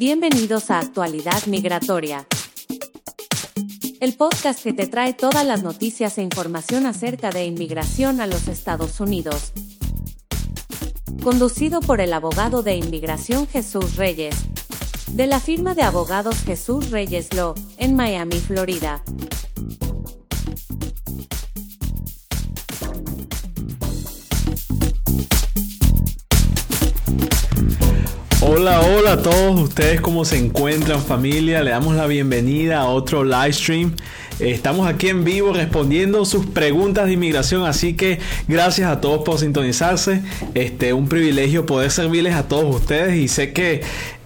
Bienvenidos a Actualidad Migratoria. El podcast que te trae todas las noticias e información acerca de inmigración a los Estados Unidos. Conducido por el abogado de inmigración Jesús Reyes. De la firma de abogados Jesús Reyes Law, en Miami, Florida. Hola, hola a todos ustedes, ¿cómo se encuentran familia? Le damos la bienvenida a otro live stream. Estamos aquí en vivo respondiendo sus preguntas de inmigración, así que gracias a todos por sintonizarse. Este, un privilegio poder servirles a todos ustedes y sé que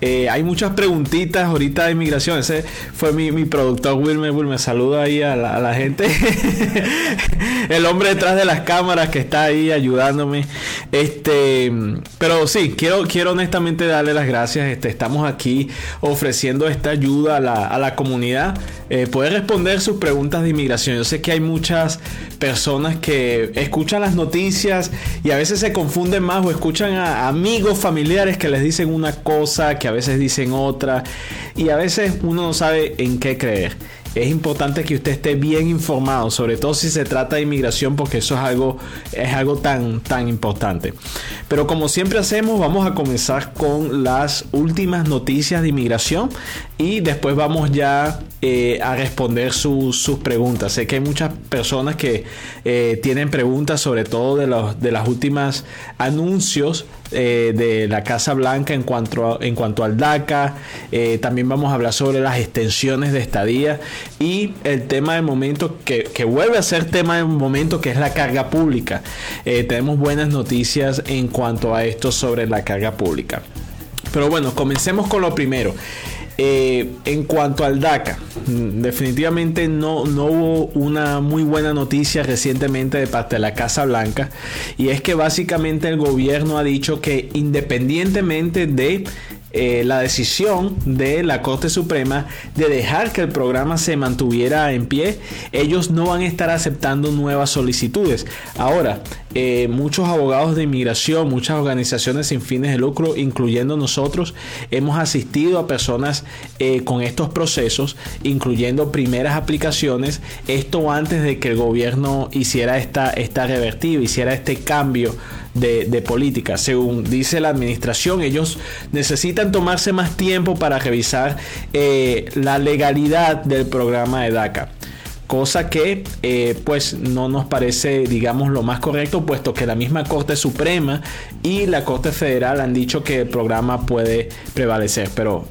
eh, hay muchas preguntitas ahorita de inmigración. Ese fue mi, productor Wilmer. Wilmer, saluda ahí a la, gente. El hombre detrás de las cámaras que está ahí ayudándome. Este, pero sí, quiero, quiero honestamente darle las gracias. Este, estamos aquí ofreciendo esta ayuda a la, a la comunidad. Eh, poder responder sus preguntas de inmigración. Yo sé que hay muchas personas que escuchan las noticias y a veces se confunden más o escuchan a amigos, familiares que les dicen una cosa que a veces dicen otra y a veces uno no sabe en qué creer es importante que usted esté bien informado, sobre todo si se trata de inmigración, porque eso es algo, es algo tan, tan importante. Pero como siempre hacemos, vamos a comenzar con las últimas noticias de inmigración y después vamos ya eh, a responder sus preguntas. Sé que hay muchas personas que eh, tienen preguntas sobre todo de los de las últimas anuncios eh, de la Casa Blanca en cuanto, en cuanto al DACA. también vamos a hablar sobre las extensiones de estadía y el tema del momento que, que vuelve a ser tema del momento que es la carga pública. tenemos buenas noticias en cuanto a esto sobre la carga pública. Pero bueno, comencemos con lo primero. Eh, en cuanto al DACA, mm, definitivamente no, no hubo una muy buena noticia recientemente de parte de la Casa Blanca y es que básicamente el gobierno ha dicho que independientemente de eh, la decisión de la Corte Suprema de dejar que el programa se mantuviera en pie, ellos no van a estar aceptando nuevas solicitudes. Ahora, eh, muchos abogados de inmigración, muchas organizaciones sin fines de lucro, incluyendo nosotros, hemos asistido a personas eh, con estos procesos, incluyendo primeras aplicaciones, esto antes de que el gobierno hiciera esta, esta revertiva, hiciera este cambio de, política. Según dice la administración, ellos necesitan tomarse más tiempo para revisar eh, la legalidad del programa de DACA cosa que eh, pues no nos parece digamos lo más correcto puesto que la misma Corte Suprema y la Corte Federal han dicho que el programa puede prevalecer pero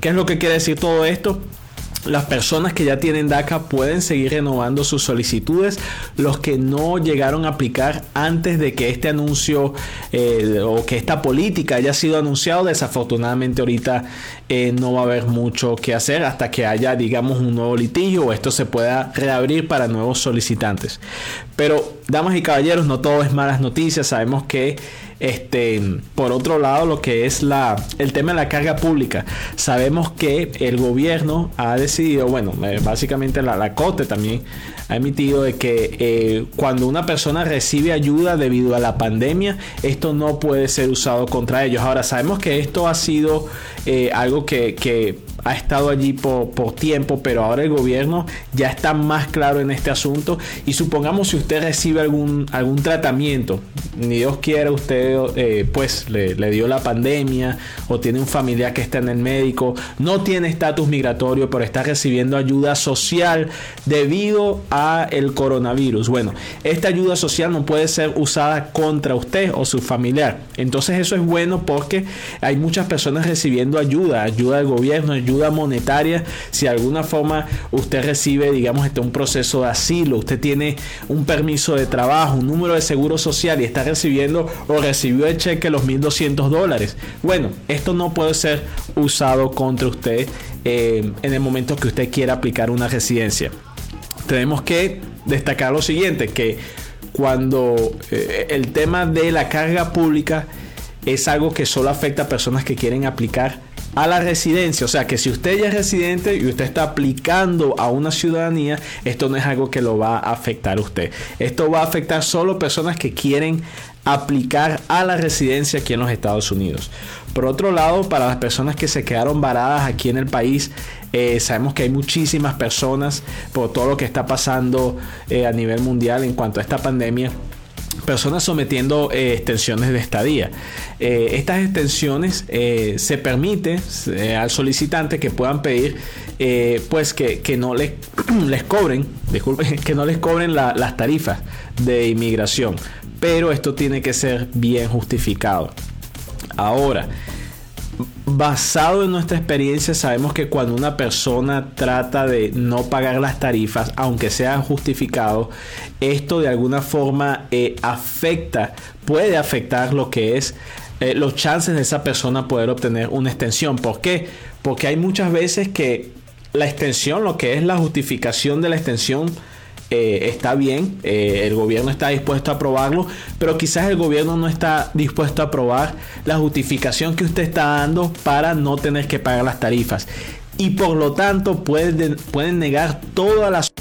¿qué es lo que quiere decir todo esto? Las personas que ya tienen DACA pueden seguir renovando sus solicitudes. Los que no llegaron a aplicar antes de que este anuncio eh, o que esta política haya sido anunciado, desafortunadamente ahorita eh, no va a haber mucho que hacer hasta que haya, digamos, un nuevo litigio o esto se pueda reabrir para nuevos solicitantes. Pero, damas y caballeros, no todo es malas noticias. Sabemos que este, por otro lado, lo que es la, el tema de la carga pública, sabemos que el gobierno ha decidido, bueno, eh, básicamente la, la Corte también ha emitido de que eh, cuando una persona recibe ayuda debido a la pandemia, esto no puede ser usado contra ellos. Ahora sabemos que esto ha sido eh, algo que ha estado allí por, tiempo, pero ahora el gobierno ya está más claro en este asunto. Y supongamos si usted recibe algún, algún tratamiento, ni Dios quiera, usted eh, pues le, dio la pandemia o tiene un familiar que está en el médico, no tiene estatus migratorio, pero está recibiendo ayuda social debido a el coronavirus. Bueno, esta ayuda social no puede ser usada contra usted o su familiar. Entonces eso es bueno porque hay muchas personas recibiendo ayuda, ayuda del gobierno, ayuda monetaria, si de alguna forma usted recibe, digamos, este, un proceso de asilo, usted tiene un permiso de trabajo, un número de seguro social y está recibiendo o recibió el cheque los 1.200 dólares. Bueno, esto no puede ser usado contra usted eh, en el momento que usted quiera aplicar una residencia. Tenemos que destacar lo siguiente, que cuando eh, el tema de la carga pública es algo que solo afecta a personas que quieren aplicar a la residencia. O sea que si usted ya es residente y usted está aplicando a una ciudadanía, esto no es algo que lo va a afectar a usted. Esto va a afectar solo personas que quieren aplicar a la residencia aquí en los Estados Unidos. Por otro lado, para las personas que se quedaron varadas aquí en el país, eh, sabemos que hay muchísimas personas por todo lo que está pasando eh, a nivel mundial en cuanto a esta pandemia personas sometiendo eh, extensiones de estadía. estas extensiones se permite al solicitante que puedan pedir pues que, no les, les cobren, disculpen, que no les cobren las tarifas de inmigración. Pero esto tiene que ser bien justificado. Ahora, basado en nuestra experiencia, sabemos que cuando una persona trata de no pagar las tarifas, aunque sea justificado, esto de alguna forma eh, afecta, puede afectar lo que es eh, los chances de esa persona poder obtener una extensión. ¿Por qué? Porque hay muchas veces que la extensión, lo que es la justificación de la extensión, eh, está bien, eh, el gobierno está dispuesto a aprobarlo, pero quizás el gobierno no está dispuesto a aprobar la justificación que usted está dando para no tener que pagar las tarifas. Y por lo tanto pueden, pueden negar todas las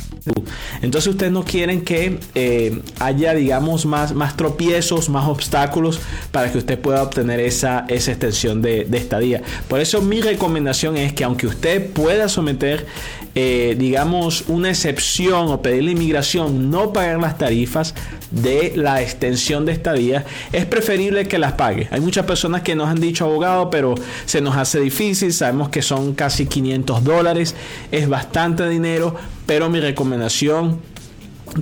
entonces ustedes no quieren que eh, haya, digamos, más, más tropiezos, más obstáculos para que usted pueda obtener esa, esa extensión de, estadía. Por eso mi recomendación es que aunque usted pueda someter, eh, digamos, una excepción o pedir la inmigración, no pagar las tarifas de la extensión de estadía, es preferible que las pague. Hay muchas personas que nos han dicho abogado, pero se nos hace difícil. Sabemos que son casi 500 dólares, es bastante dinero, pero mi recomendación,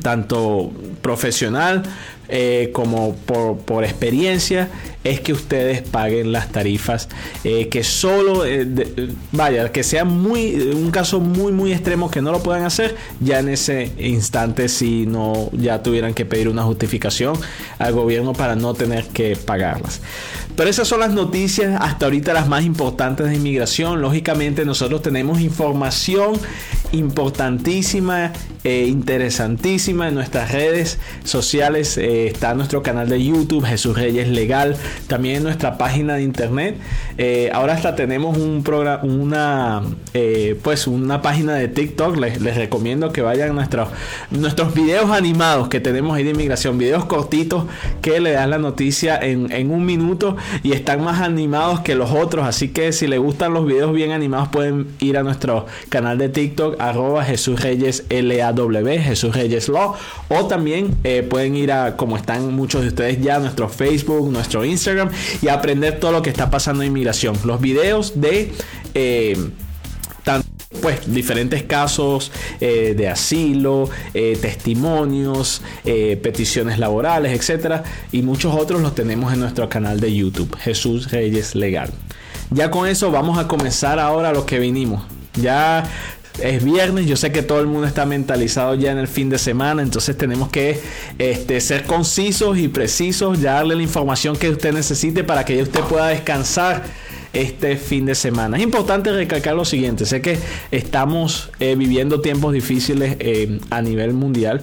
tanto profesional eh, como por, experiencia, es que ustedes paguen las tarifas eh, que solo, eh, vaya, que sea muy, un caso muy, muy extremo que no lo puedan hacer, ya en ese instante si no, ya tuvieran que pedir una justificación al gobierno para no tener que pagarlas. Pero esas son las noticias hasta ahorita las más importantes de inmigración. Lógicamente nosotros tenemos información importantísima e interesantísima en nuestras redes sociales. Eh, está nuestro canal de YouTube, Jesús Reyes Legal, también nuestra página de internet. Eh, ahora hasta tenemos un programa, una, pues una página de TikTok. Les, recomiendo que vayan nuestros, nuestros videos animados que tenemos ahí de inmigración, videos cortitos que le dan la noticia en, en un minuto y están más animados que los otros. Así que si les gustan los videos bien animados, pueden ir a nuestro canal de TikTok, arroba Jesús Reyes LAW, Jesús Reyes Law. O también eh, pueden ir a, como están muchos de ustedes ya, nuestro Facebook, nuestro Instagram y aprender todo lo que está pasando en inmigración. Los videos de. Eh, pues diferentes casos eh, de asilo, eh, testimonios, peticiones laborales, etcétera, y muchos otros los tenemos en nuestro canal de YouTube, Jesús Reyes Legal. Ya con eso vamos a comenzar ahora lo que vinimos. Ya es viernes, yo sé que todo el mundo está mentalizado ya en el fin de semana, entonces tenemos que este, ser concisos y precisos, ya darle la información que usted necesite para que usted pueda descansar este fin de semana. Es importante recalcar lo siguiente, sé que estamos eh, viviendo tiempos difíciles eh, a nivel mundial.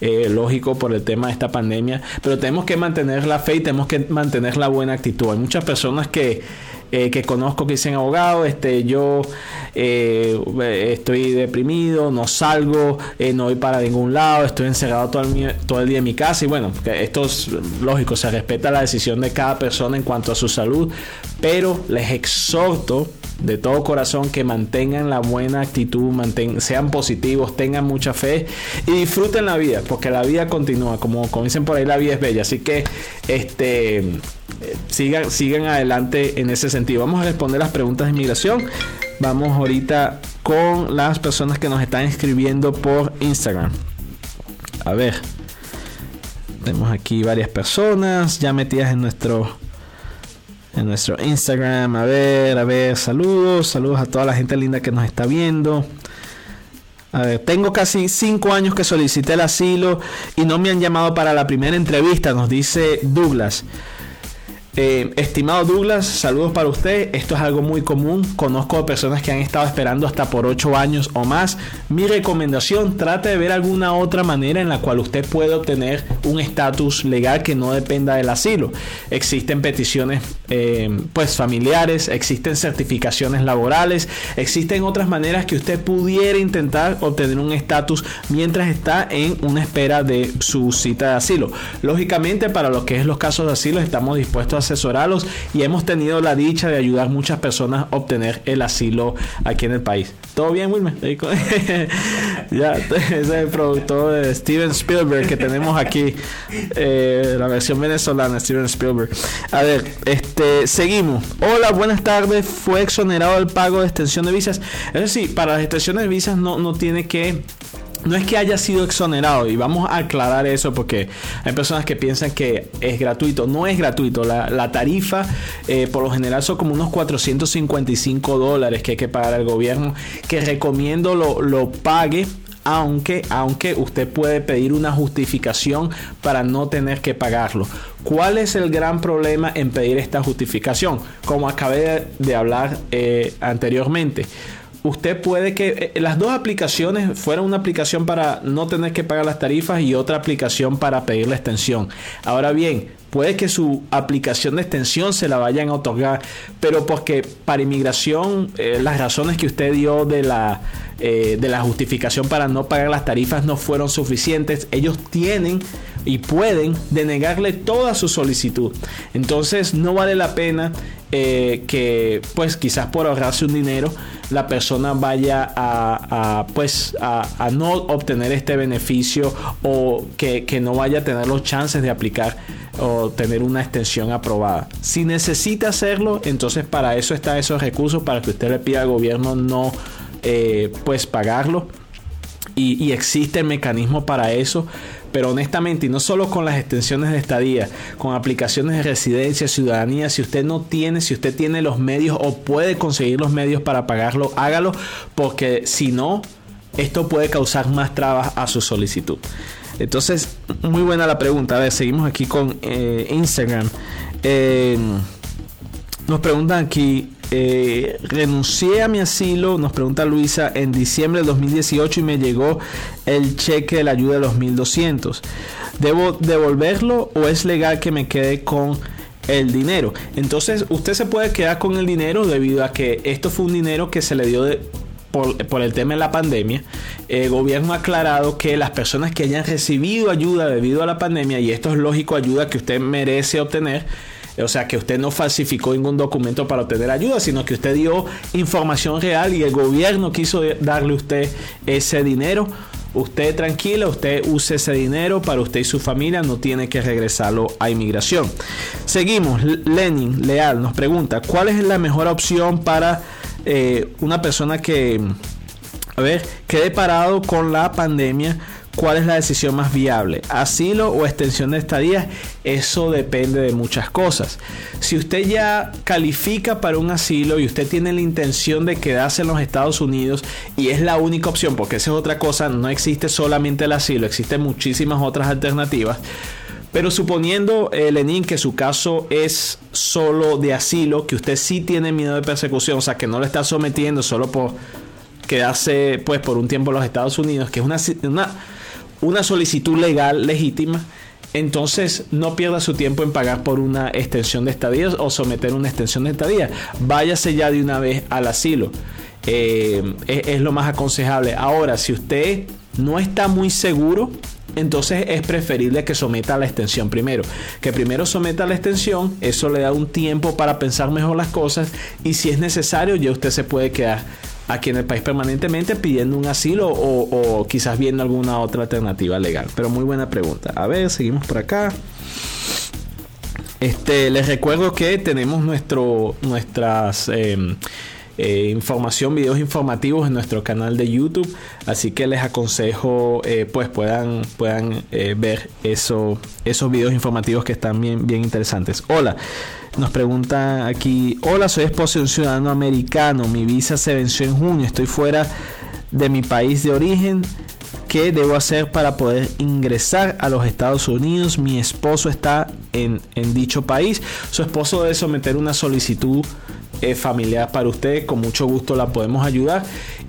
Eh, lógico por el tema de esta pandemia, pero tenemos que mantener la fe y tenemos que mantener la buena actitud. Hay muchas personas que eh, que conozco que dicen abogado, este, yo eh, estoy deprimido, no salgo, eh, no voy para ningún lado, estoy encerrado todo el, todo el día en mi casa y bueno, esto es lógico, se respeta la decisión de cada persona en cuanto a su salud, pero les exhorto de todo corazón que mantengan la buena actitud, sean positivos, tengan mucha fe y disfruten la vida, porque la vida continúa, como, como dicen por ahí, la vida es bella, así que este sigan, sigan adelante en ese sentido. Vamos a responder las preguntas de inmigración. Vamos ahorita con las personas que nos están escribiendo por Instagram. A ver. Tenemos aquí varias personas ya metidas en nuestro en nuestro Instagram. A ver, a ver, saludos, saludos a toda la gente linda que nos está viendo. A ver, tengo casi cinco años que solicité el asilo y no me han llamado para la primera entrevista, nos dice Douglas. Eh, estimado Douglas, saludos para usted. Esto es algo muy común. Conozco personas que han estado esperando hasta por 8 años o más. Mi recomendación, trate de ver alguna otra manera en la cual usted puede obtener un estatus legal que no dependa del asilo. Existen peticiones eh, pues familiares, existen certificaciones laborales, existen otras maneras que usted pudiera intentar obtener un estatus mientras está en una espera de su cita de asilo. Lógicamente, para lo que es los casos de asilo, estamos dispuestos a asesorarlos y hemos tenido la dicha de ayudar muchas personas a obtener el asilo aquí en el país. ¿Todo bien, Wilmer? ya, ese es el productor de Steven Spielberg que tenemos aquí, eh, la versión venezolana, Steven Spielberg. A ver, este, seguimos. Hola, buenas tardes. Fue exonerado el pago de extensión de visas. Es decir, para las extensiones de visas no, no tiene que no es que haya sido exonerado y vamos a aclarar eso porque hay personas que piensan que es gratuito. No es gratuito. La, tarifa eh, por lo general son como unos 455 dólares que hay que pagar al gobierno que recomiendo lo, lo pague aunque, aunque usted puede pedir una justificación para no tener que pagarlo. ¿Cuál es el gran problema en pedir esta justificación? Como acabé de hablar eh, anteriormente usted puede que eh, las dos aplicaciones fueran una aplicación para no tener que pagar las tarifas y otra aplicación para pedir la extensión. Ahora bien, puede que su aplicación de extensión se la vayan a otorgar, pero porque para inmigración eh, las razones que usted dio de la eh, de la justificación para no pagar las tarifas no fueron suficientes, ellos tienen y pueden denegarle toda su solicitud. Entonces no vale la pena que pues quizás por ahorrarse un dinero la persona vaya a, pues a, no obtener este beneficio o que, no vaya a tener los chances de aplicar o tener una extensión aprobada. Si necesita hacerlo, entonces para eso están esos recursos para que usted le pida al gobierno no eh, pues pagarlo y, y existe el mecanismo para eso pero honestamente, y no solo con las extensiones de estadía, con aplicaciones de residencia, ciudadanía, si usted no tiene, si usted tiene los medios o puede conseguir los medios para pagarlo, hágalo, porque si no, esto puede causar más trabas a su solicitud. Entonces, muy buena la pregunta. A ver, seguimos aquí con eh, Instagram. Eh, nos preguntan aquí, eh, renuncié a mi asilo, nos pregunta Luisa, en diciembre del 2018 y me llegó el cheque de la ayuda de los 1200. ¿Debo devolverlo o es legal que me quede con el dinero? Entonces, usted se puede quedar con el dinero debido a que esto fue un dinero que se le dio por, el tema de la pandemia, el gobierno ha aclarado que las personas que hayan recibido ayuda debido a la pandemia, y esto es lógico, ayuda que usted merece obtener, o sea, que usted no falsificó ningún documento para obtener ayuda, sino que usted dio información real y el gobierno quiso darle a usted ese dinero. Usted tranquila, usted use ese dinero para usted y su familia, no tiene que regresarlo a inmigración. Seguimos, Lenin Leal nos pregunta, ¿cuál es la mejor opción para eh, una persona que, a ver, quede parado con la pandemia? ¿Cuál es la decisión más viable? ¿Asilo o extensión de estadía? Eso depende de muchas cosas. Si usted ya califica para un asilo y usted tiene la intención de quedarse en los Estados Unidos y es la única opción, porque esa es otra cosa, no existe solamente el asilo, existen muchísimas otras alternativas. Pero suponiendo, eh, Lenin, que su caso es solo de asilo, que usted sí tiene miedo de persecución, o sea, que no le está sometiendo solo por quedarse pues por un tiempo en los Estados Unidos, que es una una solicitud legal legítima, entonces no pierda su tiempo en pagar por una extensión de estadía o someter una extensión de estadía. Váyase ya de una vez al asilo. Eh, es, lo más aconsejable. Ahora, si usted no está muy seguro, entonces es preferible que someta a la extensión primero. Que primero someta a la extensión, eso le da un tiempo para pensar mejor las cosas y si es necesario ya usted se puede quedar aquí en el país permanentemente pidiendo un asilo o, quizás viendo alguna otra alternativa legal. Pero muy buena pregunta. A ver, seguimos por acá. Este, les recuerdo que tenemos nuestro, nuestras em, eh, información, videos informativos en nuestro canal de YouTube. Así que les aconsejo eh, pues puedan, puedan eh, ver eso, esos videos informativos que están bien, bien interesantes. Hola. Nos pregunta aquí, hola, soy esposo de un ciudadano americano, mi visa se venció en junio, estoy fuera de mi país de origen, ¿Qué debo hacer para poder ingresar a los Estados Unidos? Mi esposo está en, en dicho país. Su esposo debe someter una solicitud familiar para usted, con mucho gusto la podemos ayudar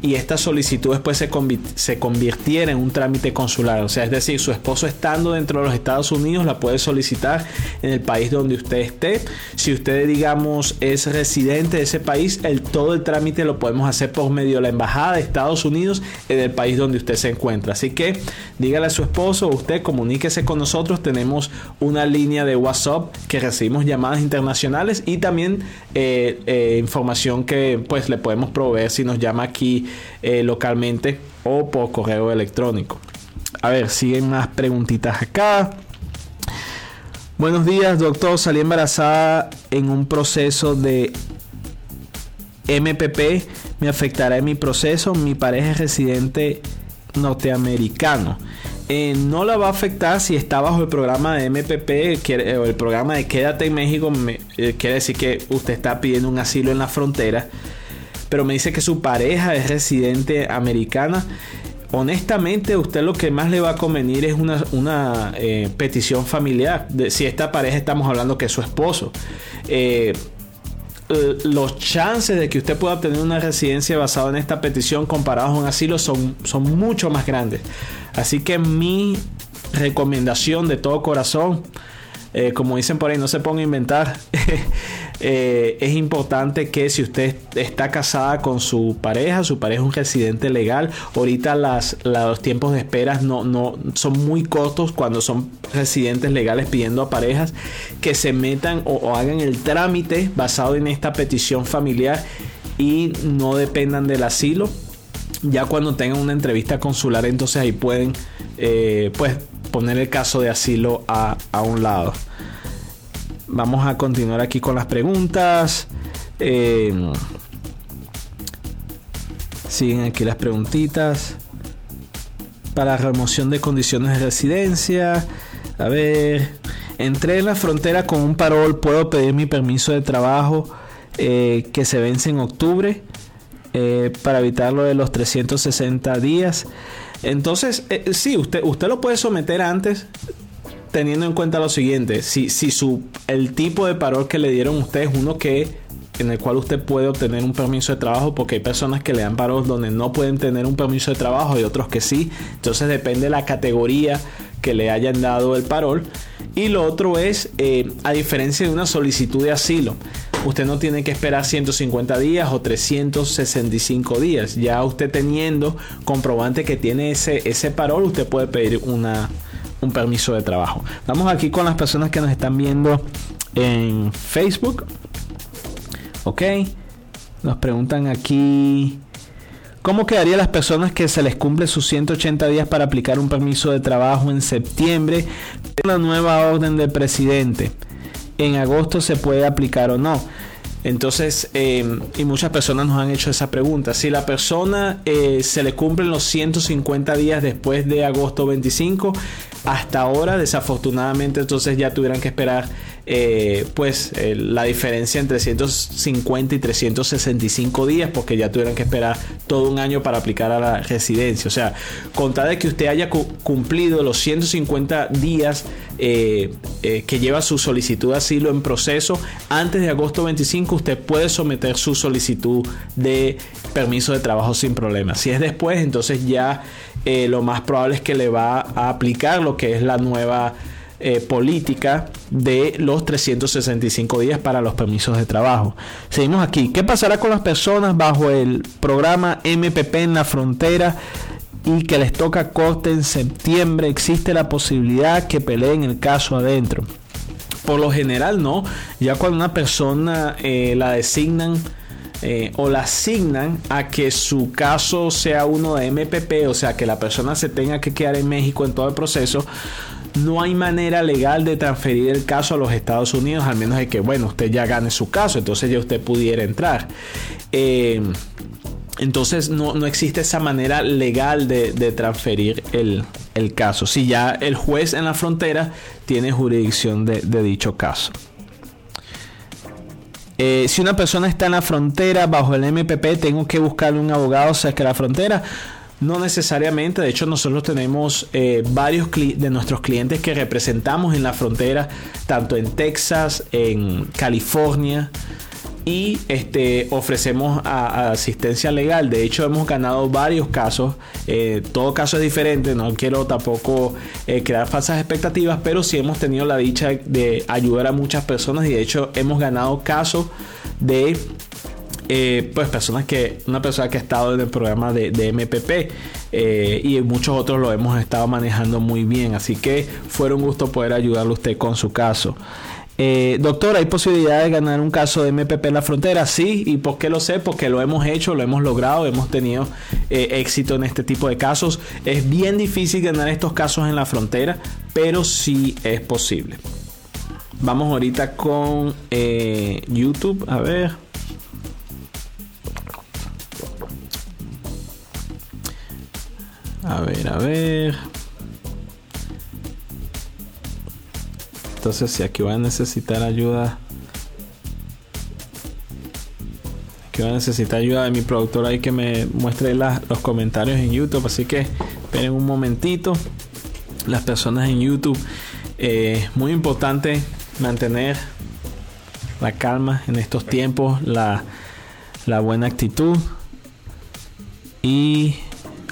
y esta solicitud después se, se convirtiera en un trámite consular. O sea, es decir, su esposo estando dentro de los Estados Unidos la puede solicitar en el país donde usted esté. Si usted, digamos, es residente de ese país, el, todo el trámite lo podemos hacer por medio de la embajada de Estados Unidos en el país donde usted se encuentra. Así que dígale a su esposo, usted comuníquese con nosotros. Tenemos una línea de WhatsApp que recibimos llamadas internacionales y también eh, eh, información que pues le podemos proveer si nos llama aquí eh, localmente o por correo electrónico. A ver, siguen más preguntitas acá. Buenos días, doctor. Salí embarazada en un proceso de MPP. ¿Me afectará en mi proceso? Mi pareja es residente norteamericano. Eh, no la va a afectar si está bajo el programa de MPP o el programa de Quédate en México. Eh, quiere decir que usted está pidiendo un asilo en la frontera. Pero me dice que su pareja es residente americana. Honestamente, usted lo que más le va a convenir es una, eh, petición familiar. De, si esta pareja estamos hablando que es su esposo. los chances de que usted pueda obtener una residencia basada en esta petición comparados a un asilo son, son mucho más grandes. Así que mi recomendación de todo corazón, eh, como dicen por ahí, no se ponga a inventar. Eh, es importante que si usted está casada con su pareja, su pareja es un residente legal, ahorita las, los tiempos de espera no, no son muy cortos cuando son residentes legales pidiendo a parejas que se metan o hagan el trámite basado en esta petición familiar y no dependan del asilo ya cuando tengan una entrevista consular, entonces ahí pueden eh, pues poner el caso de asilo a, un lado. Vamos a continuar aquí con las preguntas. Eh, siguen aquí las preguntitas. Para remoción de condiciones de residencia. A ver. Entré en la frontera con un parol. Puedo pedir mi permiso de trabajo eh, que se vence en octubre. Eh, para evitar lo de los 360 días. Entonces, sí, usted, usted lo puede someter antes teniendo en cuenta lo siguiente, si, si su, el tipo de parol que le dieron usted es uno que en el cual usted puede obtener un permiso de trabajo porque hay personas que le dan paros donde no pueden tener un permiso de trabajo y otros que sí. Entonces depende de la categoría que le hayan dado el parol. Y lo otro es, eh, a diferencia de una solicitud de asilo, usted no tiene que esperar 150 días o 365 días. Ya usted teniendo comprobante que tiene ese, ese parol, usted puede pedir una, un permiso de trabajo. Vamos aquí con las personas que nos están viendo en Facebook. Ok. Nos preguntan aquí. ¿Cómo quedaría las personas que se les cumple sus 180 días para aplicar un permiso de trabajo en septiembre? La nueva orden del presidente en agosto se puede aplicar o no. Entonces, em, y muchas personas nos han hecho esa pregunta. Si la persona eh, se le cumplen los 150 días después de agosto 25, hasta ahora desafortunadamente entonces ya tuvieran que esperar eh, pues eh, la diferencia entre 150 y 365 días porque ya tuvieran que esperar todo un año para aplicar a la residencia. O sea, contar de que usted haya cumplido los 150 días eh, que lleva su solicitud de asilo en proceso antes de agosto 25, usted puede someter su solicitud de permiso de trabajo sin problema. Si es después, entonces ya lo más probable es que le va a aplicar lo que es la nueva eh, política de los 365 días para los permisos de trabajo. Seguimos aquí. ¿Qué pasará con las personas bajo el programa MPP en la frontera? y que les toca corte en septiembre, existe la posibilidad que peleen el caso adentro. Por lo general no, ya cuando una persona eh, la designan eh, o la asignan a que su caso sea uno de MPP, o sea que la persona se tenga que quedar en México en todo el proceso, no hay manera legal de transferir el caso a los Estados Unidos, al menos de que, bueno, usted ya gane su caso, entonces ya usted pudiera entrar. Eh, entonces no, existe esa manera legal de, transferir el, caso. Si ya el juez en la frontera tiene jurisdicción de, dicho caso. Eh, si una persona está en la frontera bajo el MPP, tengo que buscarle un abogado cerca de la frontera. No necesariamente, de hecho nosotros tenemos eh, varios de nuestros clientes que representamos en la frontera, tanto en Texas, en California, y este, ofrecemos asistencia legal. De hecho, hemos ganado varios casos. Eh, todo caso es diferente. No quiero tampoco eh, crear falsas expectativas, pero sí hemos tenido la dicha de ayudar a muchas personas y de hecho hemos ganado casos de eh, pues personas que una persona que ha estado en el programa de, MPP y muchos otros lo hemos estado manejando muy bien así que fue un gusto poder ayudarle usted con su caso eh, doctor, ¿hay posibilidad de ganar un caso de MPP en la frontera? Sí, ¿y por qué lo sé? Porque lo hemos hecho, lo hemos logrado, hemos tenido eh, éxito en este tipo de casos. Es bien difícil ganar estos casos en la frontera, pero sí es posible. Vamos ahorita con eh, YouTube, a ver. A ver, a ver. Entonces, si aquí voy a necesitar ayuda, aquí voy a necesitar ayuda de mi productor ahí que me muestre los comentarios en YouTube. Así que esperen un momentito. Las personas en YouTube, eh, muy importante mantener la calma en estos tiempos, la, la buena actitud. Y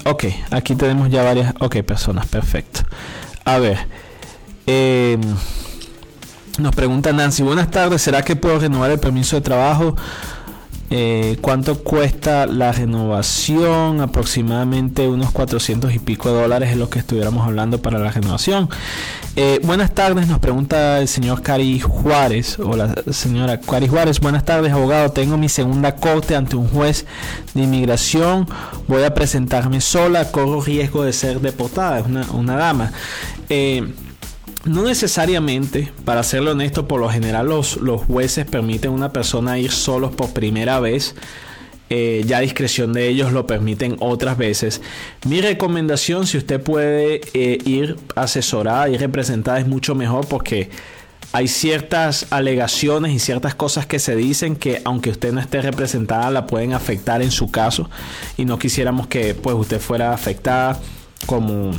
ok, aquí tenemos ya varias, ok, personas, perfecto. A ver, eh, nos pregunta Nancy, buenas tardes, ¿será que puedo renovar el permiso de trabajo? Eh, ¿Cuánto cuesta la renovación? Aproximadamente unos 400 y pico de dólares es lo que estuviéramos hablando para la renovación. Eh, buenas tardes, nos pregunta el señor Cari Juárez o la señora Cari Juárez. Buenas tardes, abogado. Tengo mi segunda corte ante un juez de inmigración. Voy a presentarme sola. Corro riesgo de ser deportada. Es una, una dama. Eh, no necesariamente, para serlo honesto, por lo general los, los jueces permiten a una persona ir solos por primera vez. Eh, ya a discreción de ellos lo permiten otras veces. Mi recomendación, si usted puede eh, ir asesorada y representada, es mucho mejor porque hay ciertas alegaciones y ciertas cosas que se dicen que aunque usted no esté representada la pueden afectar en su caso y no quisiéramos que pues usted fuera afectada como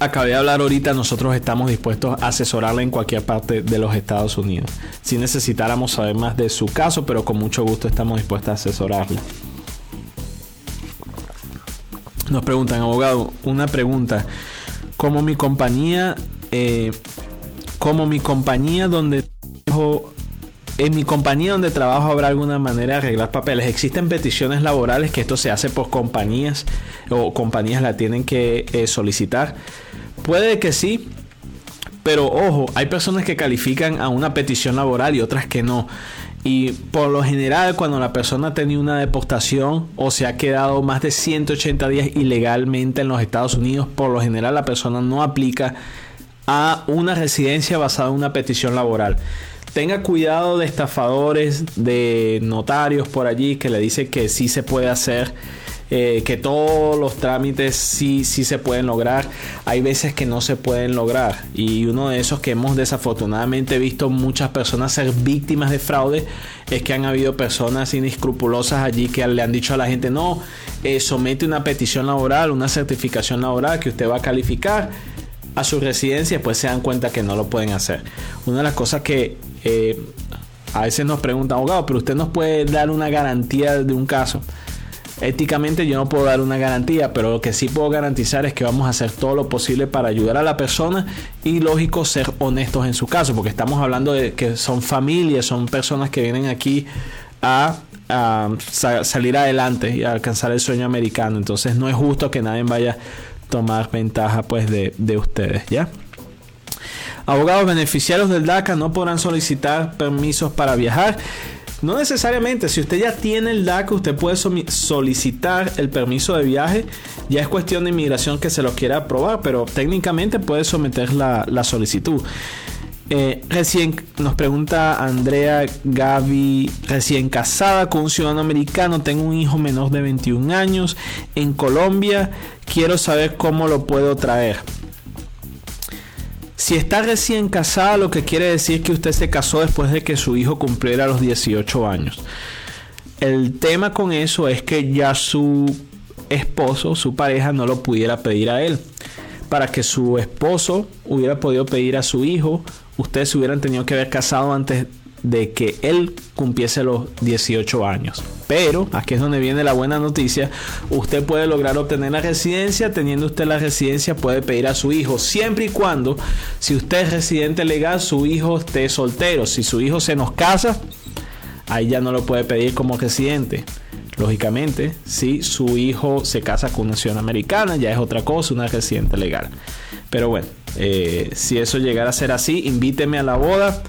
acabé de hablar ahorita, nosotros estamos dispuestos a asesorarle en cualquier parte de los Estados Unidos. Si necesitáramos saber más de su caso, pero con mucho gusto estamos dispuestos a asesorarle. Nos preguntan, abogado, una pregunta. Como mi compañía, eh, como mi compañía donde en mi compañía donde trabajo habrá alguna manera de arreglar papeles. Existen peticiones laborales que esto se hace por compañías o compañías la tienen que eh, solicitar. Puede que sí, pero ojo, hay personas que califican a una petición laboral y otras que no. Y por lo general, cuando la persona ha tenido una deportación o se ha quedado más de 180 días ilegalmente en los Estados Unidos, por lo general la persona no aplica a una residencia basada en una petición laboral tenga cuidado de estafadores, de notarios por allí que le dicen que sí se puede hacer. Eh, que todos los trámites sí, sí se pueden lograr. Hay veces que no se pueden lograr. Y uno de esos que hemos desafortunadamente visto muchas personas ser víctimas de fraude es que han habido personas inescrupulosas allí que le han dicho a la gente, no, eh, somete una petición laboral, una certificación laboral que usted va a calificar a su residencia, pues se dan cuenta que no lo pueden hacer. Una de las cosas que eh, a veces nos preguntan, abogado, pero usted nos puede dar una garantía de un caso. Éticamente yo no puedo dar una garantía, pero lo que sí puedo garantizar es que vamos a hacer todo lo posible para ayudar a la persona y lógico ser honestos en su caso, porque estamos hablando de que son familias, son personas que vienen aquí a, salir adelante y a alcanzar el sueño americano. Entonces no es justo que nadie vaya a tomar ventaja pues de, de ustedes, ¿ya? Abogados beneficiarios del DACA no podrán solicitar permisos para viajar. No necesariamente, si usted ya tiene el DACA, usted puede solicitar el permiso de viaje. Ya es cuestión de inmigración que se lo quiera aprobar, pero técnicamente puede someter la, solicitud. Eh, recién nos pregunta Andrea Gaby, recién casada con un ciudadano americano, tengo un hijo menor de 21 años en Colombia, quiero saber cómo lo puedo traer. Si está recién casada, lo que quiere decir que usted se casó después de que su hijo cumpliera los 18 años. El tema con eso es que ya su esposo, su pareja, no lo pudiera pedir a él. Para que su esposo hubiera podido pedir a su hijo, ustedes se hubieran tenido que haber casado antes de que él cumpliese los 18 años. Pero aquí es donde viene la buena noticia. Usted puede lograr obtener la residencia. Teniendo usted la residencia puede pedir a su hijo. Siempre y cuando, si usted es residente legal, su hijo esté soltero. Si su hijo se nos casa, ahí ya no lo puede pedir como residente. Lógicamente, si su hijo se casa con una ciudad americana, ya es otra cosa, una residente legal. Pero bueno, eh, si eso llegara a ser así, invíteme a la boda.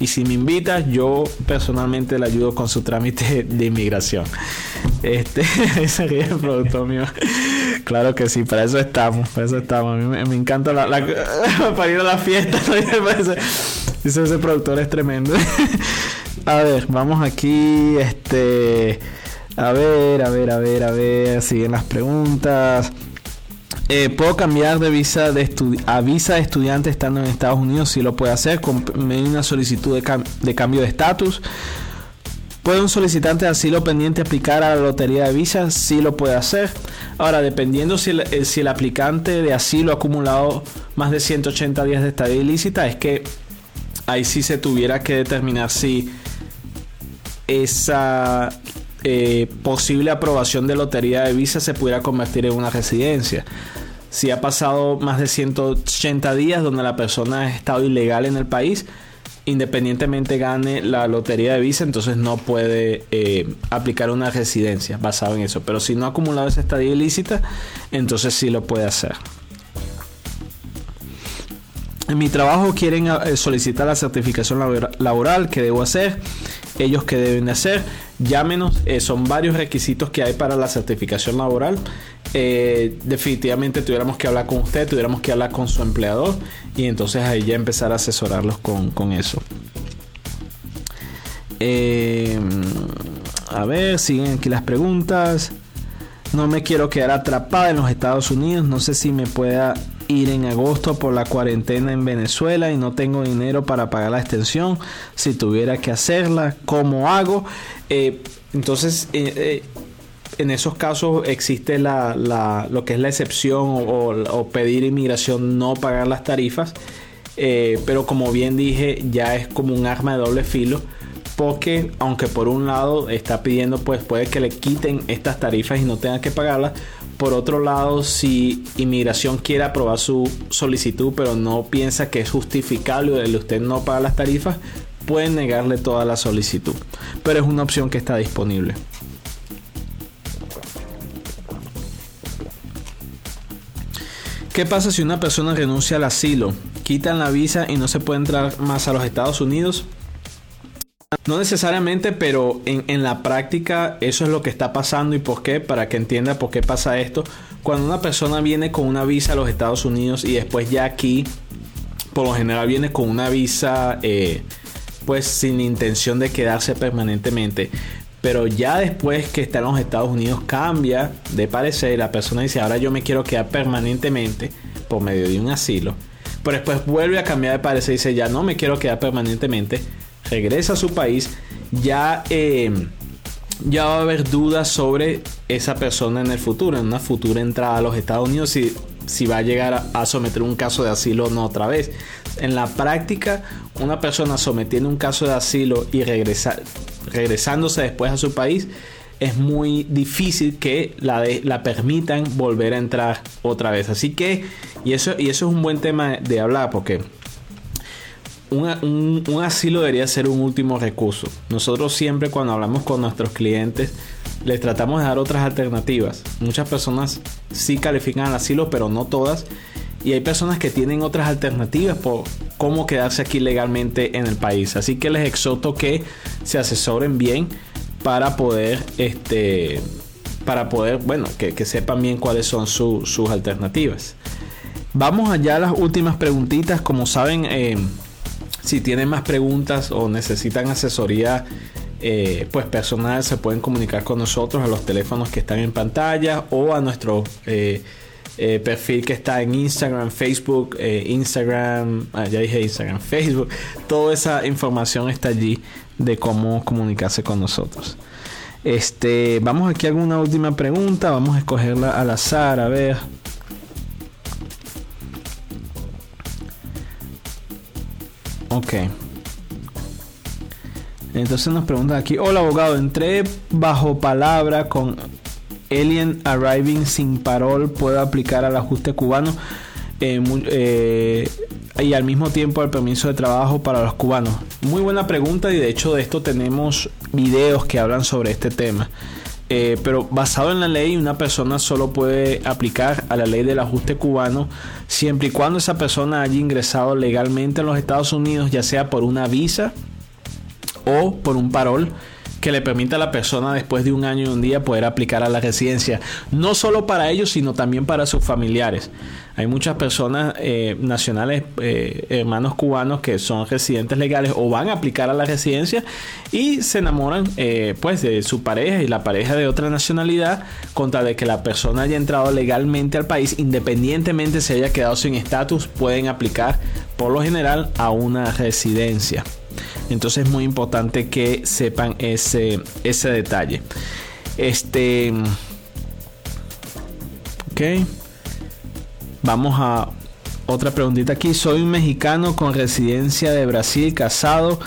Y si me invita, yo personalmente le ayudo con su trámite de inmigración. Este, ese es el productor mío. Claro que sí, para eso estamos, para eso estamos. A mí me, encanta la, para ir a la fiesta. Dice ese productor es tremendo. a ver, vamos aquí. Este. A ver, a ver, a ver, a ver. Siguen las preguntas. Eh, ¿Puedo cambiar de visa de a visa de estudiante estando en Estados Unidos? Si lo puede hacer con una solicitud de, cambio de estatus. ¿Puede un solicitante de asilo pendiente aplicar a la lotería de visas? Sí lo puede hacer. Ahora, dependiendo si el, eh, si el aplicante de asilo ha acumulado más de 180 días de estadía ilícita, es que ahí sí se tuviera que determinar si esa eh, posible aprobación de lotería de visa se pudiera convertir en una residencia. Si ha pasado más de 180 días donde la persona ha estado ilegal en el país, independientemente gane la lotería de visa, entonces no puede eh, aplicar una residencia basado en eso. Pero si no ha acumulado esa estadía ilícita, entonces sí lo puede hacer. En mi trabajo quieren eh, solicitar la certificación laboral que debo hacer, ellos que deben de hacer llámenos. Eh, son varios requisitos que hay para la certificación laboral. Eh, definitivamente tuviéramos que hablar con usted, tuviéramos que hablar con su empleador y entonces ahí ya empezar a asesorarlos con, eso. Eh, a ver, siguen aquí las preguntas. No me quiero quedar atrapada en los Estados Unidos. No sé si me pueda ir en agosto por la cuarentena en Venezuela y no tengo dinero para pagar la extensión. Si tuviera que hacerla, ¿cómo hago? Eh, entonces, eh, eh, en esos casos existe la, lo que es la excepción o, pedir inmigración no pagar las tarifas. pero como bien dije, ya es como un arma de doble filo porque aunque por un lado está pidiendo pues puede que le quiten estas tarifas y no tenga que pagarlas por otro lado si inmigración quiere aprobar su solicitud pero no piensa que es justificable el usted no paga las tarifas pueden negarle toda la solicitud pero es una opción que está disponible ¿Qué pasa si una persona renuncia al asilo? Quitan la visa y no se puede entrar más a los Estados Unidos. No necesariamente, pero en, la práctica eso es lo que está pasando y por qué, para que entienda por qué pasa esto. Cuando una persona viene con una visa a los Estados Unidos y después ya aquí, por lo general viene con una visa eh, pues sin intención de quedarse permanentemente. Pero ya después que está en los Estados Unidos cambia de parecer y la persona dice ahora yo me quiero quedar permanentemente por medio de un asilo. Pero después vuelve a cambiar de parecer y dice ya no me quiero quedar permanentemente regresa a su país, ya, eh, ya va a haber dudas sobre esa persona en el futuro, en una futura entrada a los Estados Unidos, si va a llegar a, someter un caso de asilo o no otra vez. En la práctica, una persona sometiendo un caso de asilo y regresa, regresándose después a su país, es muy difícil que la, la permitan volver a entrar otra vez. Así que, y eso, y eso es un buen tema de hablar, porque un, asilo debería ser un último recurso. Nosotros siempre cuando hablamos con nuestros clientes les tratamos de dar otras alternativas. Muchas personas sí califican al asilo, pero no todas. Y hay personas que tienen otras alternativas por cómo quedarse aquí legalmente en el país. Así que les exhorto que se asesoren bien para poder, este, para poder, bueno, que, sepan bien cuáles son sus alternativas. Vamos allá a las últimas preguntitas. Como saben, eh, si tienen más preguntas o necesitan asesoría eh, pues personal, se pueden comunicar con nosotros a los teléfonos que están en pantalla o a nuestro eh, eh, perfil que está en Instagram, Facebook, Instagram, ah, ya dije Instagram, Facebook. Toda esa información está allí de cómo comunicarse con nosotros. Este, vamos aquí a alguna última pregunta. Vamos a escogerla al azar, a ver. Ok. Entonces nos preguntan aquí, hola abogado, entré bajo palabra con Alien Arriving sin parol, ¿puedo aplicar al ajuste cubano? Eh, eh, y al mismo tiempo el permiso de trabajo para los cubanos? Muy buena pregunta y de hecho de esto tenemos videos que hablan sobre este tema. Eh, pero basado en la ley, una persona solo puede aplicar a la ley del ajuste cubano siempre y cuando esa persona haya ingresado legalmente en los Estados Unidos, ya sea por una visa o por un parol que le permita a la persona después de un año y un día poder aplicar a la residencia, no solo para ellos, sino también para sus familiares. Hay muchas personas eh, nacionales, eh, hermanos cubanos que son residentes legales o van a aplicar a la residencia y se enamoran eh, pues de su pareja y la pareja de otra nacionalidad contra de que la persona haya entrado legalmente al país, independientemente se haya quedado sin estatus, pueden aplicar por lo general a una residencia. Entonces es muy importante que sepan ese, ese detalle. Este. Ok. Vamos a otra preguntita aquí. Soy un mexicano con residencia de Brasil, casado.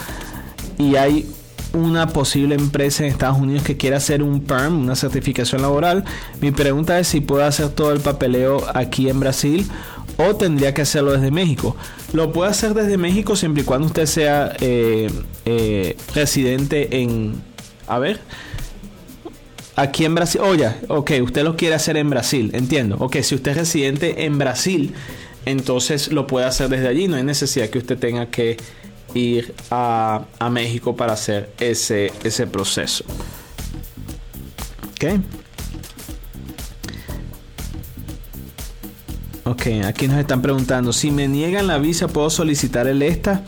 Y hay una posible empresa en Estados Unidos que quiera hacer un PERM, una certificación laboral. Mi pregunta es si puedo hacer todo el papeleo aquí en Brasil o tendría que hacerlo desde México. Lo puede hacer desde México siempre y cuando usted sea eh, eh, residente en... A ver. Aquí en Brasil. Oye, ok, usted lo quiere hacer en Brasil, entiendo. Ok, si usted es residente en Brasil, entonces lo puede hacer desde allí. No hay necesidad que usted tenga que ir a, a México para hacer ese, ese proceso. Ok. Ok, aquí nos están preguntando, si me niegan la visa, ¿puedo solicitar el ESTA?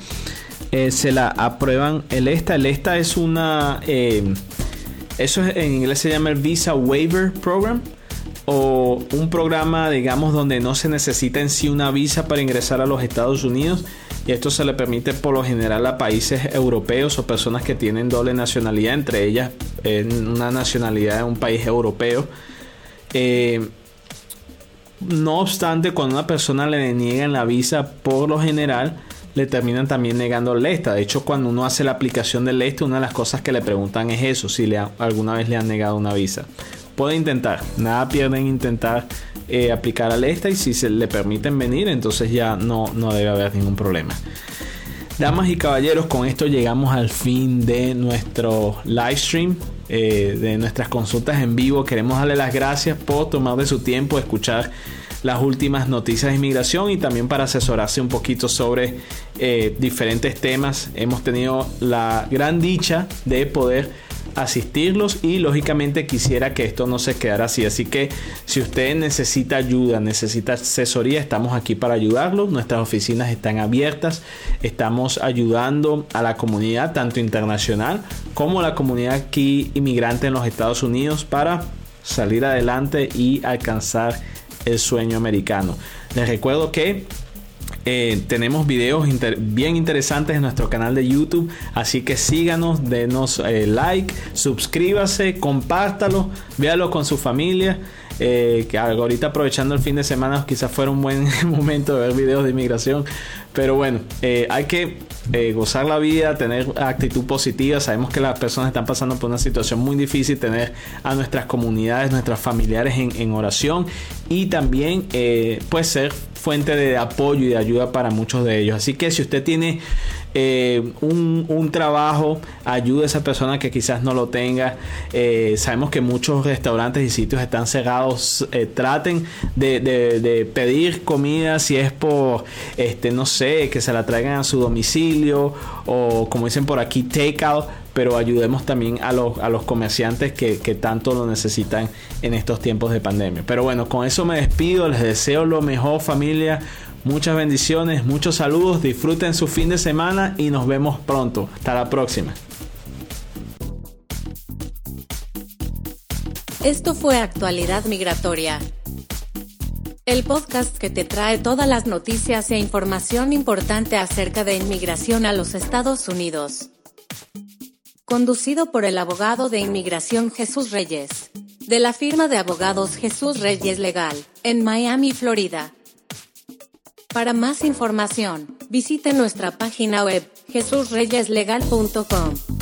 Eh, se la aprueban el ESTA. El ESTA es una... Eh, eso en inglés se llama el Visa Waiver Program o un programa, digamos, donde no se necesita en sí una visa para ingresar a los Estados Unidos y esto se le permite por lo general a países europeos o personas que tienen doble nacionalidad, entre ellas una nacionalidad de un país europeo. Eh, no obstante, cuando una persona le niegan la visa, por lo general le terminan también negando el ESTA. De hecho, cuando uno hace la aplicación del ESTA, una de las cosas que le preguntan es eso, si alguna vez le han negado una visa. Puede intentar, nada pierden intentar eh, aplicar al ESTA y si se le permiten venir, entonces ya no, no debe haber ningún problema. Damas y caballeros, con esto llegamos al fin de nuestro live stream. Eh, de nuestras consultas en vivo. Queremos darle las gracias por tomar de su tiempo, escuchar las últimas noticias de inmigración y también para asesorarse un poquito sobre eh, diferentes temas. Hemos tenido la gran dicha de poder asistirlos y lógicamente quisiera que esto no se quedara así. Así que si usted necesita ayuda, necesita asesoría, estamos aquí para ayudarlo. Nuestras oficinas están abiertas. Estamos ayudando a la comunidad, tanto internacional como la comunidad aquí inmigrante en los Estados Unidos para salir adelante y alcanzar el sueño americano. Les recuerdo que eh, tenemos videos bien interesantes en nuestro canal de YouTube, así que síganos, denos eh, like, suscríbase, compártalo, véalo con su familia. Eh, que ahorita aprovechando el fin de semana quizás fuera un buen momento de ver videos de inmigración. Pero bueno, hay que gozar la vida, tener actitud positiva. Sabemos que las personas están pasando por una situación muy difícil, tener a nuestras comunidades, nuestras familiares en, oración y también pues ser fuente de apoyo y de ayuda para muchos de ellos. Así que si usted tiene eh, un, trabajo, ayude a esa persona que quizás no lo tenga. Eh, sabemos que muchos restaurantes y sitios están cerrados. Eh, traten de, pedir comida si es por, este, no sé, que se la traigan a su domicilio o como dicen por aquí, take out pero ayudemos también a los, a los comerciantes que, que, tanto lo necesitan en estos tiempos de pandemia. Pero bueno, con eso me despido, les deseo lo mejor familia, muchas bendiciones, muchos saludos, disfruten su fin de semana y nos vemos pronto. Hasta la próxima. Esto fue Actualidad Migratoria. El podcast que te trae todas las noticias e información importante acerca de inmigración a los Estados Unidos. Conducido por el abogado de inmigración Jesús Reyes, de la firma de abogados Jesús Reyes Legal, en Miami, Florida. Para más información, visite nuestra página web, jesusreyeslegal.com.